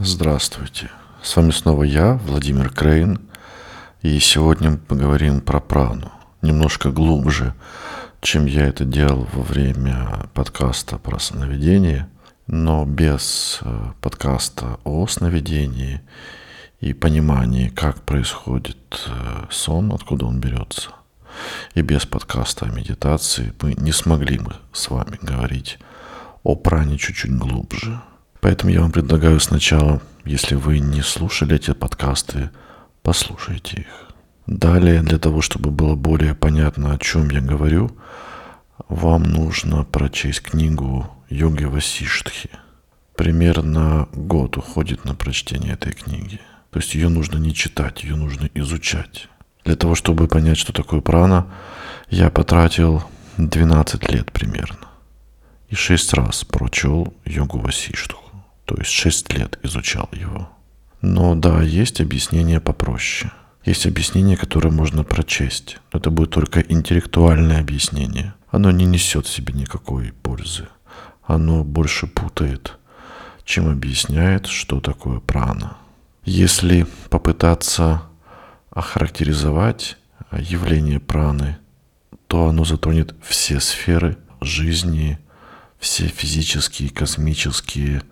Здравствуйте. С вами снова я, Владимир Крейн. И сегодня мы поговорим про прану. Немножко глубже, чем я это делал во время подкаста про сновидение, но без э, подкаста о сновидении и понимании, как происходит э, сон, откуда он берется. И без подкаста о медитации мы не смогли бы с вами говорить о пране чуть-чуть глубже. Поэтому я вам предлагаю сначала, если вы не слушали эти подкасты, послушайте их. Далее, для того, чтобы было более понятно, о чем я говорю, вам нужно прочесть книгу Йоги Васиштхи. Примерно год уходит на прочтение этой книги. То есть ее нужно не читать, ее нужно изучать. Для того, чтобы понять, что такое прана, я потратил 12 лет примерно. И шесть раз прочел йогу Васиштху. То есть шесть лет изучал его. Но да, есть объяснение попроще. Есть объяснение, которое можно прочесть. Это будет только интеллектуальное объяснение. Оно не несет в себе никакой пользы. Оно больше путает, чем объясняет, что такое прана. Если попытаться охарактеризовать явление праны, то оно затронет все сферы жизни, все физические, космические,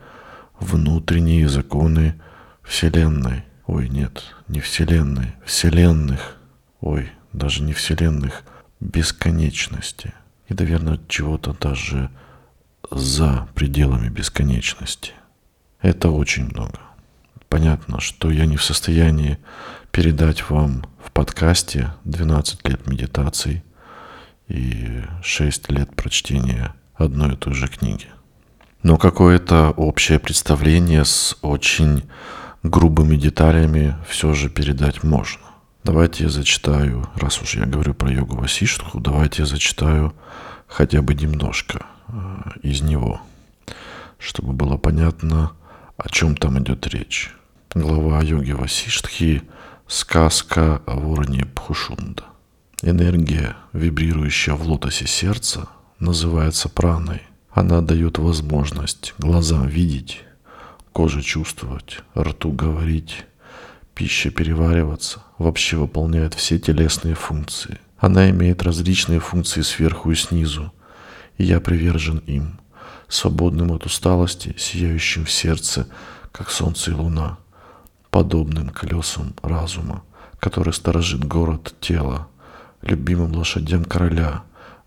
внутренние законы Вселенной. Ой, нет, не Вселенной, Вселенных. Ой, даже не Вселенных, бесконечности. И, наверное, чего-то даже за пределами бесконечности. Это очень много. Понятно, что я не в состоянии передать вам в подкасте 12 лет медитаций и 6 лет прочтения одной и той же книги. Но какое-то общее представление с очень грубыми деталями все же передать можно. Давайте я зачитаю, раз уж я говорю про йогу Васиштху, давайте я зачитаю хотя бы немножко э, из него, чтобы было понятно, о чем там идет речь. Глава йоги Васиштхи «Сказка о вороне Пхушунда». Энергия, вибрирующая в лотосе сердца, называется праной – она дает возможность глазам видеть, коже чувствовать, рту говорить, пище перевариваться, вообще выполняет все телесные функции. Она имеет различные функции сверху и снизу, и я привержен им, свободным от усталости, сияющим в сердце, как солнце и луна, подобным колесам разума, который сторожит город тела, любимым лошадям короля,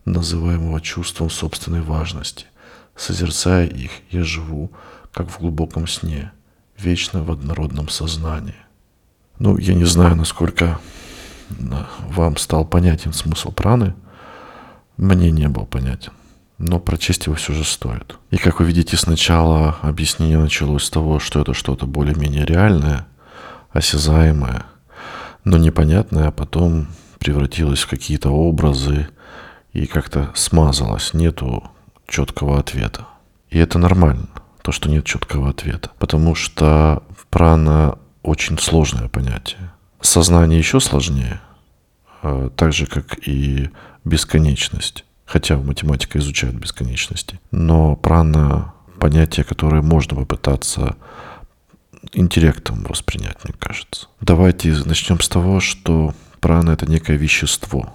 называемого чувством собственной важности – Созерцая их, я живу, как в глубоком сне, вечно в однородном сознании. Ну, я не знаю, насколько вам стал понятен смысл праны. Мне не был понятен. Но прочесть его все же стоит. И как вы видите, сначала объяснение началось с того, что это что-то более-менее реальное, осязаемое, но непонятное, а потом превратилось в какие-то образы и как-то смазалось. Нету четкого ответа. И это нормально, то, что нет четкого ответа. Потому что прана очень сложное понятие. Сознание еще сложнее, а, так же, как и бесконечность. Хотя математика изучает бесконечности. Но прана — понятие, которое можно попытаться интеллектом воспринять, мне кажется. Давайте начнем с того, что прана — это некое вещество.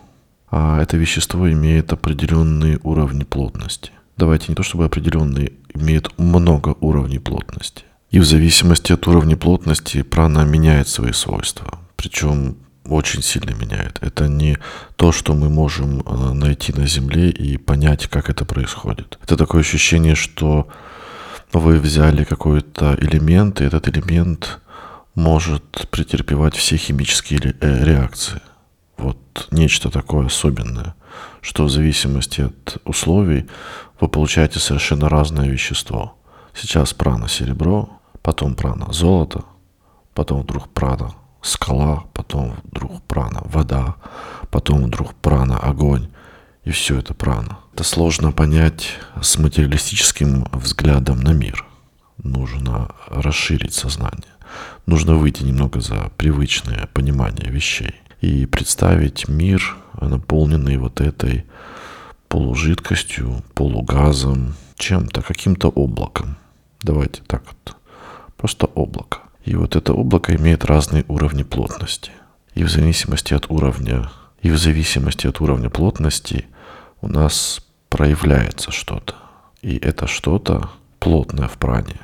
А это вещество имеет определенные уровни плотности давайте не то чтобы определенные, имеют много уровней плотности. И в зависимости от уровня плотности прана меняет свои свойства. Причем очень сильно меняет. Это не то, что мы можем э, найти на Земле и понять, как это происходит. Это такое ощущение, что вы взяли какой-то элемент, и этот элемент может претерпевать все химические э, реакции. Вот нечто такое особенное, что в зависимости от условий вы получаете совершенно разное вещество. Сейчас прана серебро, потом прана золото, потом вдруг прана скала, потом вдруг прана вода, потом вдруг прана огонь. И все это прана. Это сложно понять с материалистическим взглядом на мир. Нужно расширить сознание. Нужно выйти немного за привычное понимание вещей и представить мир, наполненный вот этой полужидкостью, полугазом, чем-то, каким-то облаком. Давайте так вот просто облако. И вот это облако имеет разные уровни плотности. И в зависимости от уровня, и в зависимости от уровня плотности у нас проявляется что-то. И это что-то плотное в пране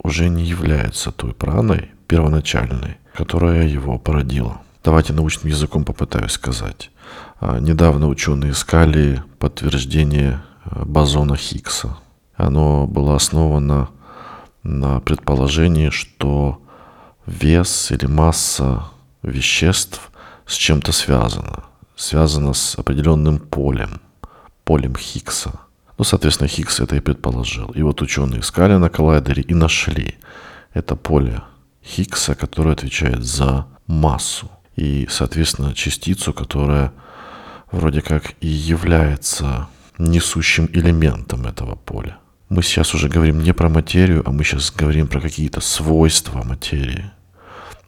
уже не является той праной первоначальной, которая его породила. Давайте научным языком попытаюсь сказать. А, недавно ученые искали подтверждение а, бозона Хиггса. Оно было основано на предположении, что вес или масса веществ с чем-то связана. Связана с определенным полем, полем Хиггса. Ну, соответственно, Хиггс это и предположил. И вот ученые искали на коллайдере и нашли это поле Хиггса, которое отвечает за массу. И, соответственно, частицу, которая вроде как и является несущим элементом этого поля. Мы сейчас уже говорим не про материю, а мы сейчас говорим про какие-то свойства материи.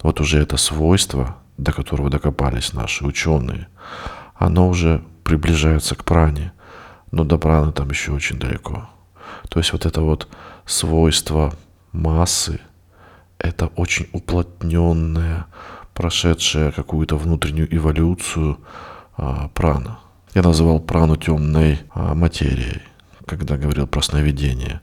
Вот уже это свойство, до которого докопались наши ученые, оно уже приближается к пране, но до праны там еще очень далеко. То есть вот это вот свойство массы, это очень уплотненное, прошедшее какую-то внутреннюю эволюцию а, прана. Я называл прану темной а, материей, когда говорил про сновидение.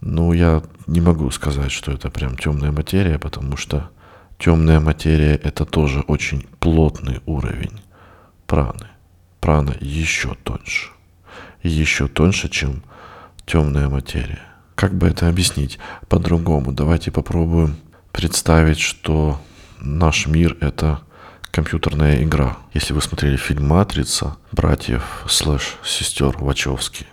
Ну, я не могу сказать, что это прям темная материя, потому что темная материя это тоже очень плотный уровень праны. Прана еще тоньше. Еще тоньше, чем темная материя. Как бы это объяснить по-другому? Давайте попробуем представить, что наш мир — это компьютерная игра. Если вы смотрели фильм «Матрица» братьев слэш сестер Вачовски,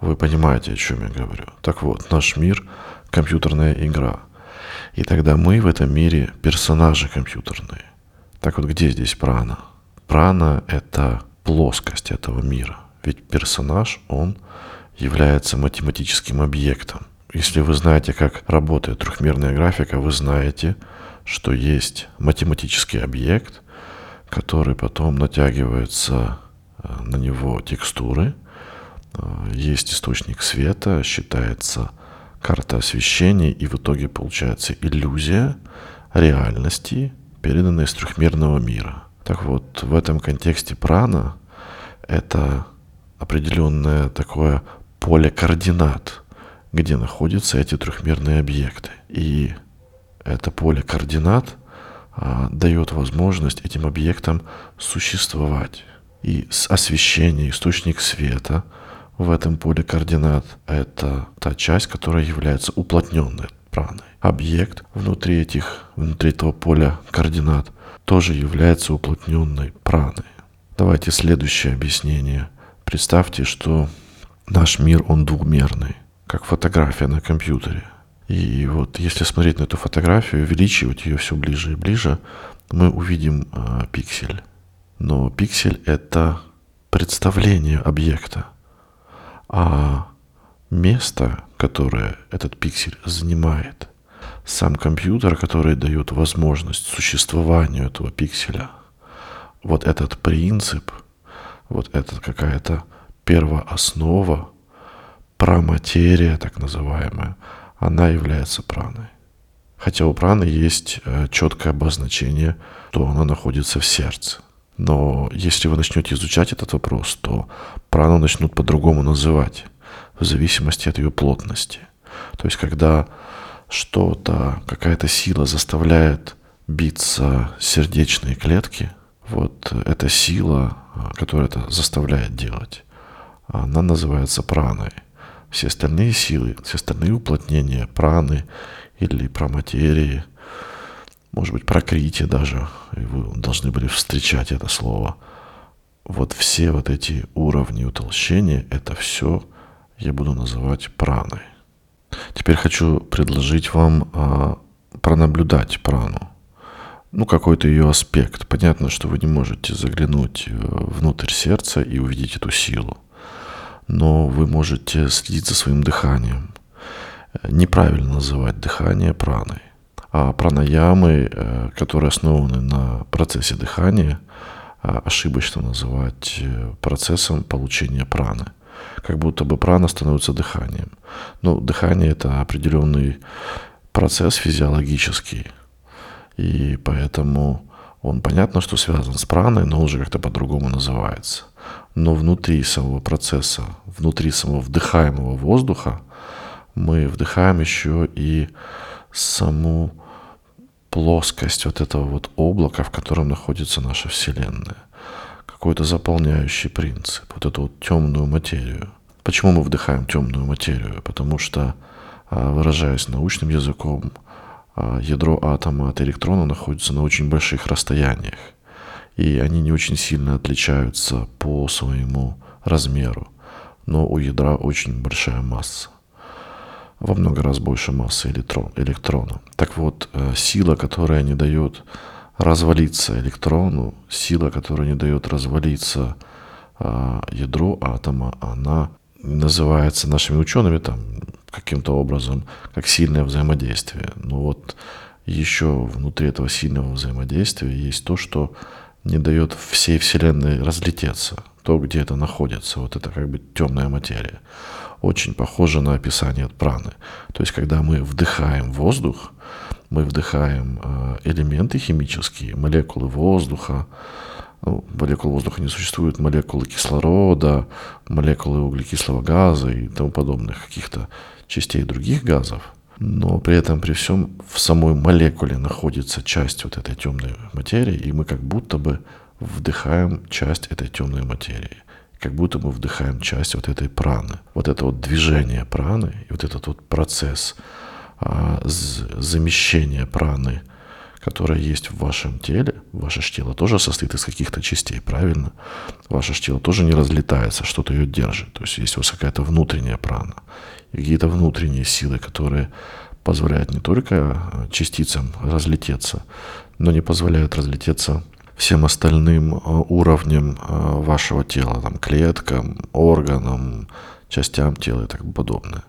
вы понимаете, о чем я говорю. Так вот, наш мир — компьютерная игра. И тогда мы в этом мире персонажи компьютерные. Так вот, где здесь прана? Прана — это плоскость этого мира. Ведь персонаж, он является математическим объектом. Если вы знаете, как работает трехмерная графика, вы знаете, что есть математический объект, который потом натягивается э, на него текстуры, э, есть источник света, считается карта освещения, и в итоге получается иллюзия реальности, переданная из трехмерного мира. Так вот, в этом контексте прана — это определенное такое поле координат, где находятся эти трехмерные объекты. И это поле координат а, дает возможность этим объектам существовать. И освещение, источник света в этом поле координат – это та часть, которая является уплотненной праной. Объект внутри, этих, внутри этого поля координат тоже является уплотненной праной. Давайте следующее объяснение. Представьте, что наш мир, он двумерный, как фотография на компьютере – и вот если смотреть на эту фотографию, увеличивать ее все ближе и ближе, мы увидим э, пиксель. Но пиксель это представление объекта. А место, которое этот пиксель занимает, сам компьютер, который дает возможность существованию этого пикселя, вот этот принцип, вот это какая-то первооснова, проматерия так называемая – она является праной. Хотя у праны есть э, четкое обозначение, что она находится в сердце. Но если вы начнете изучать этот вопрос, то прану начнут по-другому называть, в зависимости от ее плотности. То есть, когда что-то, какая-то сила заставляет биться сердечные клетки, вот эта сила, э, которая это заставляет делать, она называется праной. Все остальные силы, все остальные уплотнения, праны или проматерии, может быть, прокрытие даже, и вы должны были встречать это слово. Вот все вот эти уровни утолщения, это все я буду называть праной. Теперь хочу предложить вам а, пронаблюдать прану. Ну, какой-то ее аспект. Понятно, что вы не можете заглянуть э, внутрь сердца и увидеть эту силу но вы можете следить за своим дыханием. Неправильно называть дыхание праной. А пранаямы, э, которые основаны на процессе дыхания, а, ошибочно называть э, процессом получения праны. Как будто бы прана становится дыханием. Ну, дыхание – это определенный процесс физиологический. И поэтому он понятно, что связан с праной, но он же как-то по-другому называется. Но внутри самого процесса, внутри самого вдыхаемого воздуха мы вдыхаем еще и саму плоскость вот этого вот облака, в котором находится наша Вселенная. Какой-то заполняющий принцип, вот эту вот темную материю. Почему мы вдыхаем темную материю? Потому что, а, выражаясь научным языком, а, ядро атома от электрона находится на очень больших расстояниях. И они не очень сильно отличаются по своему размеру. Но у ядра очень большая масса во много раз больше массы электрон, электрона. Так вот, э, сила, которая не дает развалиться электрону, сила, которая не дает развалиться а, ядро атома, она называется нашими учеными там каким-то образом как сильное взаимодействие. Но вот еще внутри этого сильного взаимодействия есть то, что не дает всей Вселенной разлететься. То, где это находится, вот это как бы темная материя очень похоже на описание праны. То есть, когда мы вдыхаем воздух, мы вдыхаем э, элементы химические, молекулы воздуха, ну, молекул воздуха не существует, молекулы кислорода, молекулы углекислого газа и тому подобных каких-то частей других газов. Но при этом, при всем, в самой молекуле находится часть вот этой темной материи, и мы как будто бы вдыхаем часть этой темной материи как будто мы вдыхаем часть вот этой праны. Вот это вот движение праны и вот этот вот процесс а, замещения праны, которая есть в вашем теле, ваше тело тоже состоит из каких-то частей, правильно? Ваше тело тоже не разлетается, что-то ее держит. То есть есть у вас какая-то внутренняя прана какие-то внутренние силы, которые позволяют не только а, частицам разлететься, но не позволяют разлететься всем остальным э, уровням э, вашего тела, там, клеткам, органам, частям тела и так подобное.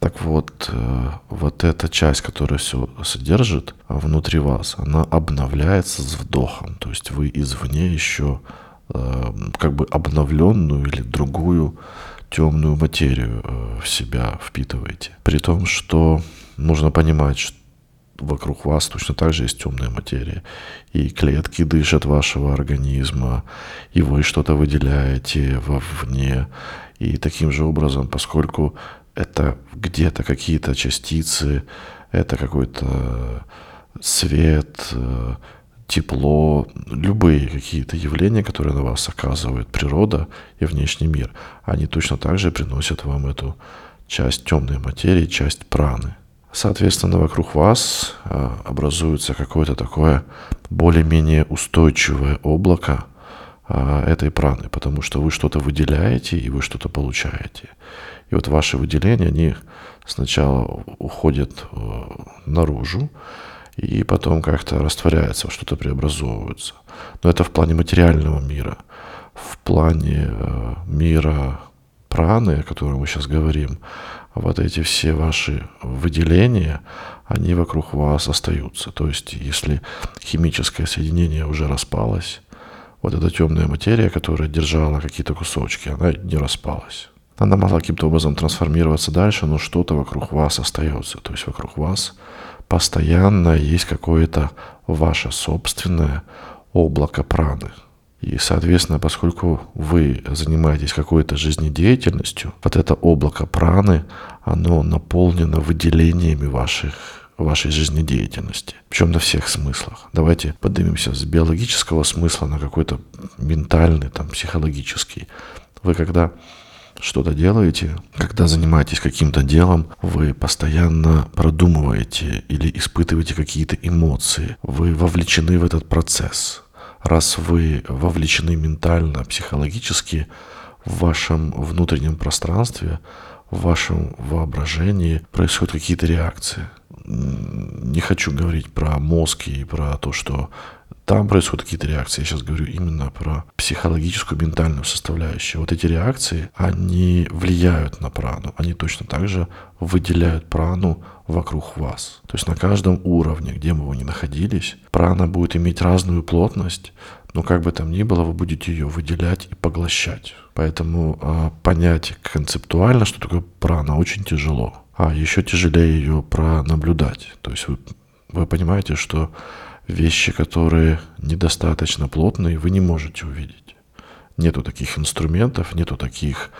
Так вот, э, вот эта часть, которая все содержит внутри вас, она обновляется с вдохом. То есть вы извне еще как бы обновленную или другую темную материю в себя впитываете. При том, что нужно понимать, что вокруг вас точно так же есть темная материя. И клетки дышат вашего организма, и вы что-то выделяете вовне. И таким же образом, поскольку это где-то какие-то частицы, это какой-то свет, тепло, любые какие-то явления, которые на вас оказывает природа и внешний мир, они точно так же приносят вам эту часть темной материи, часть праны. Соответственно, вокруг вас а, образуется какое-то такое более-менее устойчивое облако а, этой праны, потому что вы что-то выделяете и вы что-то получаете. И вот ваши выделения, они сначала уходят э, наружу, и потом как-то растворяются, что-то преобразовываются. Но это в плане материального мира. В плане э, мира праны, о котором мы сейчас говорим, вот эти все ваши выделения, они вокруг вас остаются. То есть, если химическое соединение уже распалось, вот эта темная материя, которая держала какие-то кусочки, она не распалась. Она могла каким-то образом трансформироваться дальше, но что-то вокруг вас остается. То есть вокруг вас постоянно есть какое-то ваше собственное облако праны. И, соответственно, поскольку вы занимаетесь какой-то жизнедеятельностью, вот это облако праны, оно наполнено выделениями ваших, вашей жизнедеятельности. Причем на всех смыслах. Давайте поднимемся с биологического смысла на какой-то ментальный, там, психологический. Вы когда что-то делаете, когда занимаетесь каким-то делом, вы постоянно продумываете или испытываете какие-то эмоции, вы вовлечены в этот процесс раз вы вовлечены ментально, психологически в вашем внутреннем пространстве, в вашем воображении происходят какие-то реакции. Не хочу говорить про мозг и про то, что там происходят какие-то реакции. Я сейчас говорю именно про психологическую, ментальную составляющую. Вот эти реакции, они влияют на прану. Они точно так же выделяют прану вокруг вас. То есть на каждом уровне, где бы вы ни находились, прана будет иметь разную плотность, но как бы там ни было, вы будете ее выделять и поглощать. Поэтому э, понять концептуально, что такое прана, очень тяжело. а еще тяжелее ее пронаблюдать. То есть вы, вы понимаете, что вещи, которые недостаточно плотные, вы не можете увидеть. Нету таких инструментов, нету таких,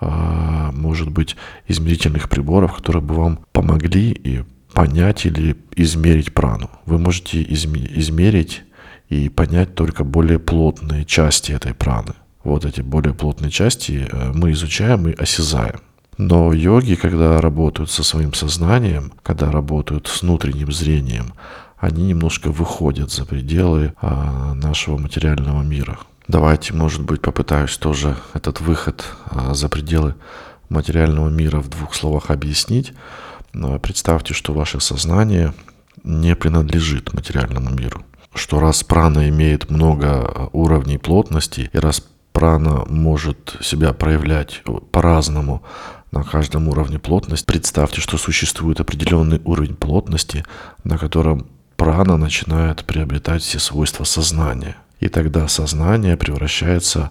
а, может быть, измерительных приборов, которые бы вам помогли и понять или измерить прану. Вы можете измерить и понять только более плотные части этой праны. Вот эти более плотные части э, мы изучаем и осязаем. Но йоги, когда работают со своим сознанием, когда работают с внутренним зрением, они немножко выходят за пределы а, нашего материального мира. Давайте, может быть, попытаюсь тоже этот выход а, за пределы материального мира в двух словах объяснить. Представьте, что ваше сознание не принадлежит материальному миру. Что раз прана имеет много а, уровней плотности, и раз прана может себя проявлять по-разному на каждом уровне плотности, представьте, что существует определенный уровень плотности, на котором прана начинает приобретать все свойства сознания. И тогда сознание превращается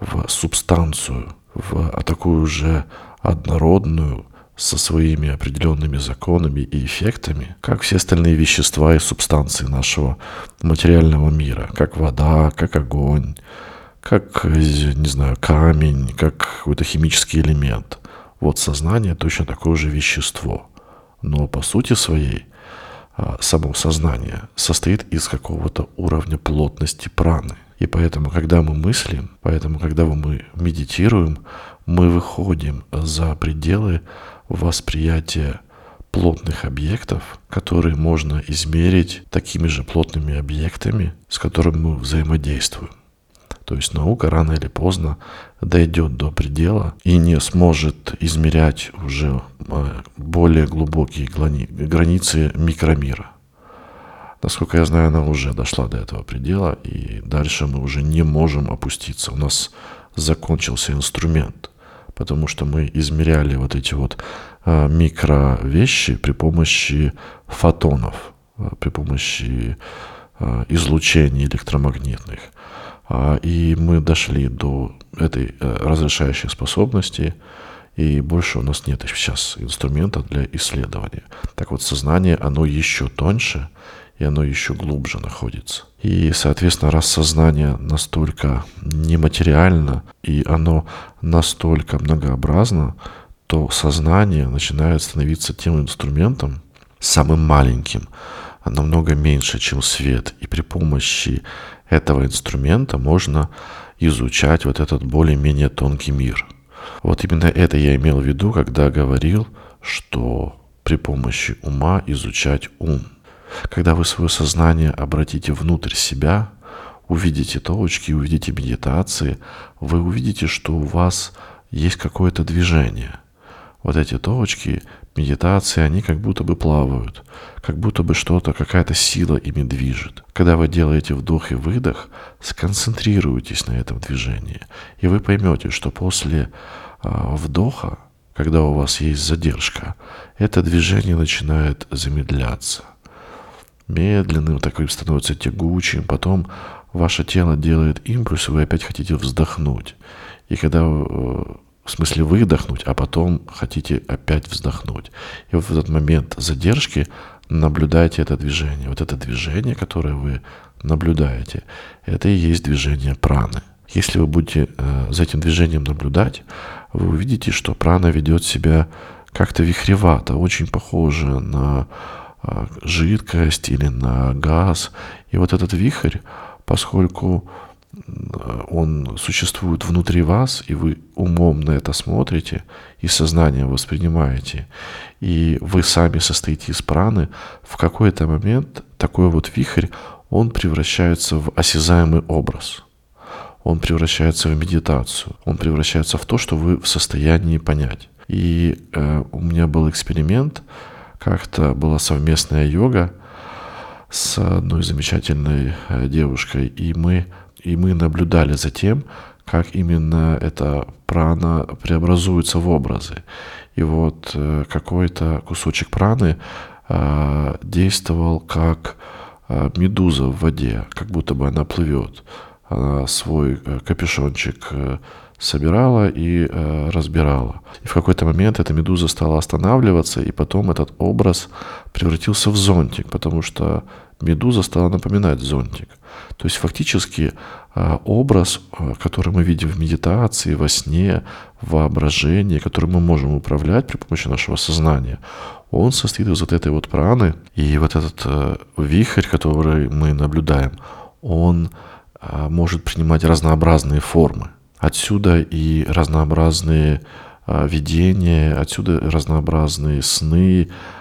в субстанцию, в такую же однородную, со своими определенными законами и эффектами, как все остальные вещества и субстанции нашего материального мира, как вода, как огонь, как, не знаю, камень, как какой-то химический элемент. Вот сознание точно такое же вещество. Но по сути своей само сознание состоит из какого-то уровня плотности праны. И поэтому, когда мы мыслим, поэтому, когда мы медитируем, мы выходим за пределы восприятия плотных объектов, которые можно измерить такими же плотными объектами, с которыми мы взаимодействуем. То есть наука рано или поздно дойдет до предела и не сможет измерять уже а, более глубокие границы микромира. Насколько я знаю, она уже дошла до этого предела, и дальше мы уже не можем опуститься. У нас закончился инструмент потому что мы измеряли вот эти вот а, микровещи при помощи фотонов, а, при помощи излучений электромагнитных. И мы дошли до этой разрешающей способности, и больше у нас нет сейчас инструмента для исследования. Так вот, сознание, оно еще тоньше, и оно еще глубже находится. И, соответственно, раз сознание настолько нематериально, и оно настолько многообразно, то сознание начинает становиться тем инструментом, самым маленьким, намного меньше, чем свет. И при помощи этого инструмента можно изучать вот этот более-менее тонкий мир. Вот именно это я имел в виду, когда говорил, что при помощи ума изучать ум – когда вы свое сознание обратите внутрь себя, увидите точки, увидите медитации, вы увидите, что у вас есть какое-то движение. Вот эти точки, медитации, они как будто бы плавают, как будто бы что-то, какая-то сила ими движет. Когда вы делаете вдох и выдох, сконцентрируйтесь на этом движении, и вы поймете, что после а, вдоха, когда у вас есть задержка, это движение начинает замедляться медленным, такой становится тягучим. Потом ваше тело делает импульс, и вы опять хотите вздохнуть. И когда э, в смысле выдохнуть, а потом хотите опять вздохнуть. И вот в этот момент задержки наблюдайте это движение. Вот это движение, которое вы наблюдаете, это и есть движение праны. Если вы будете э, за этим движением наблюдать, вы увидите, что прана ведет себя как-то вихревато, очень похоже на а, жидкость или на газ. И вот этот вихрь, поскольку он существует внутри вас, и вы умом на это смотрите, и сознанием воспринимаете, и вы сами состоите из праны, в какой-то момент такой вот вихрь, он превращается в осязаемый образ. Он превращается в медитацию. Он превращается в то, что вы в состоянии понять. И э, у меня был эксперимент, как-то была совместная йога с одной замечательной э, девушкой, и мы, и мы наблюдали за тем, как именно эта прана преобразуется в образы. И вот э, какой-то кусочек праны э, действовал как медуза в воде, как будто бы она плывет. Она свой э, капюшончик э, собирала и э, разбирала. И в какой-то момент эта медуза стала останавливаться, и потом этот образ превратился в зонтик, потому что медуза стала напоминать зонтик. То есть фактически э, образ, э, который мы видим в медитации, во сне, в воображении, который мы можем управлять при помощи нашего сознания, он состоит из вот этой вот праны, и вот этот э, вихрь, который мы наблюдаем, он может принимать разнообразные формы. Отсюда и разнообразные а, видения, отсюда разнообразные сны а,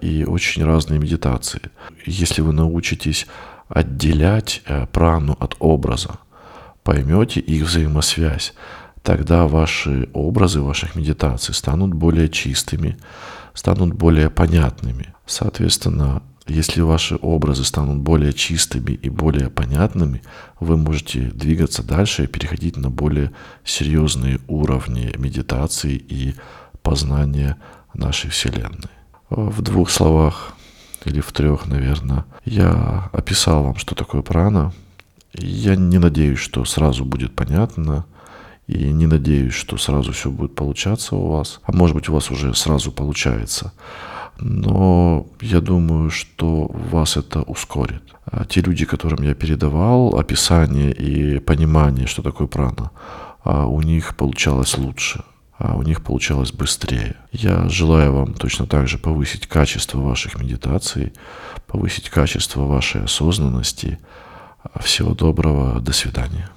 и очень разные медитации. Если вы научитесь отделять а, прану от образа, поймете их взаимосвязь, тогда ваши образы ваших медитаций станут более чистыми, станут более понятными. Соответственно, если ваши образы станут более чистыми и более понятными, вы можете двигаться дальше и переходить на более серьезные уровни медитации и познания нашей Вселенной. В двух словах или в трех, наверное, я описал вам, что такое прана. Я не надеюсь, что сразу будет понятно, и не надеюсь, что сразу все будет получаться у вас. А может быть, у вас уже сразу получается но я думаю, что вас это ускорит. А те люди, которым я передавал описание и понимание, что такое прана, а у них получалось лучше, а у них получалось быстрее. Я желаю вам точно так же повысить качество ваших медитаций, повысить качество вашей осознанности. Всего доброго, до свидания.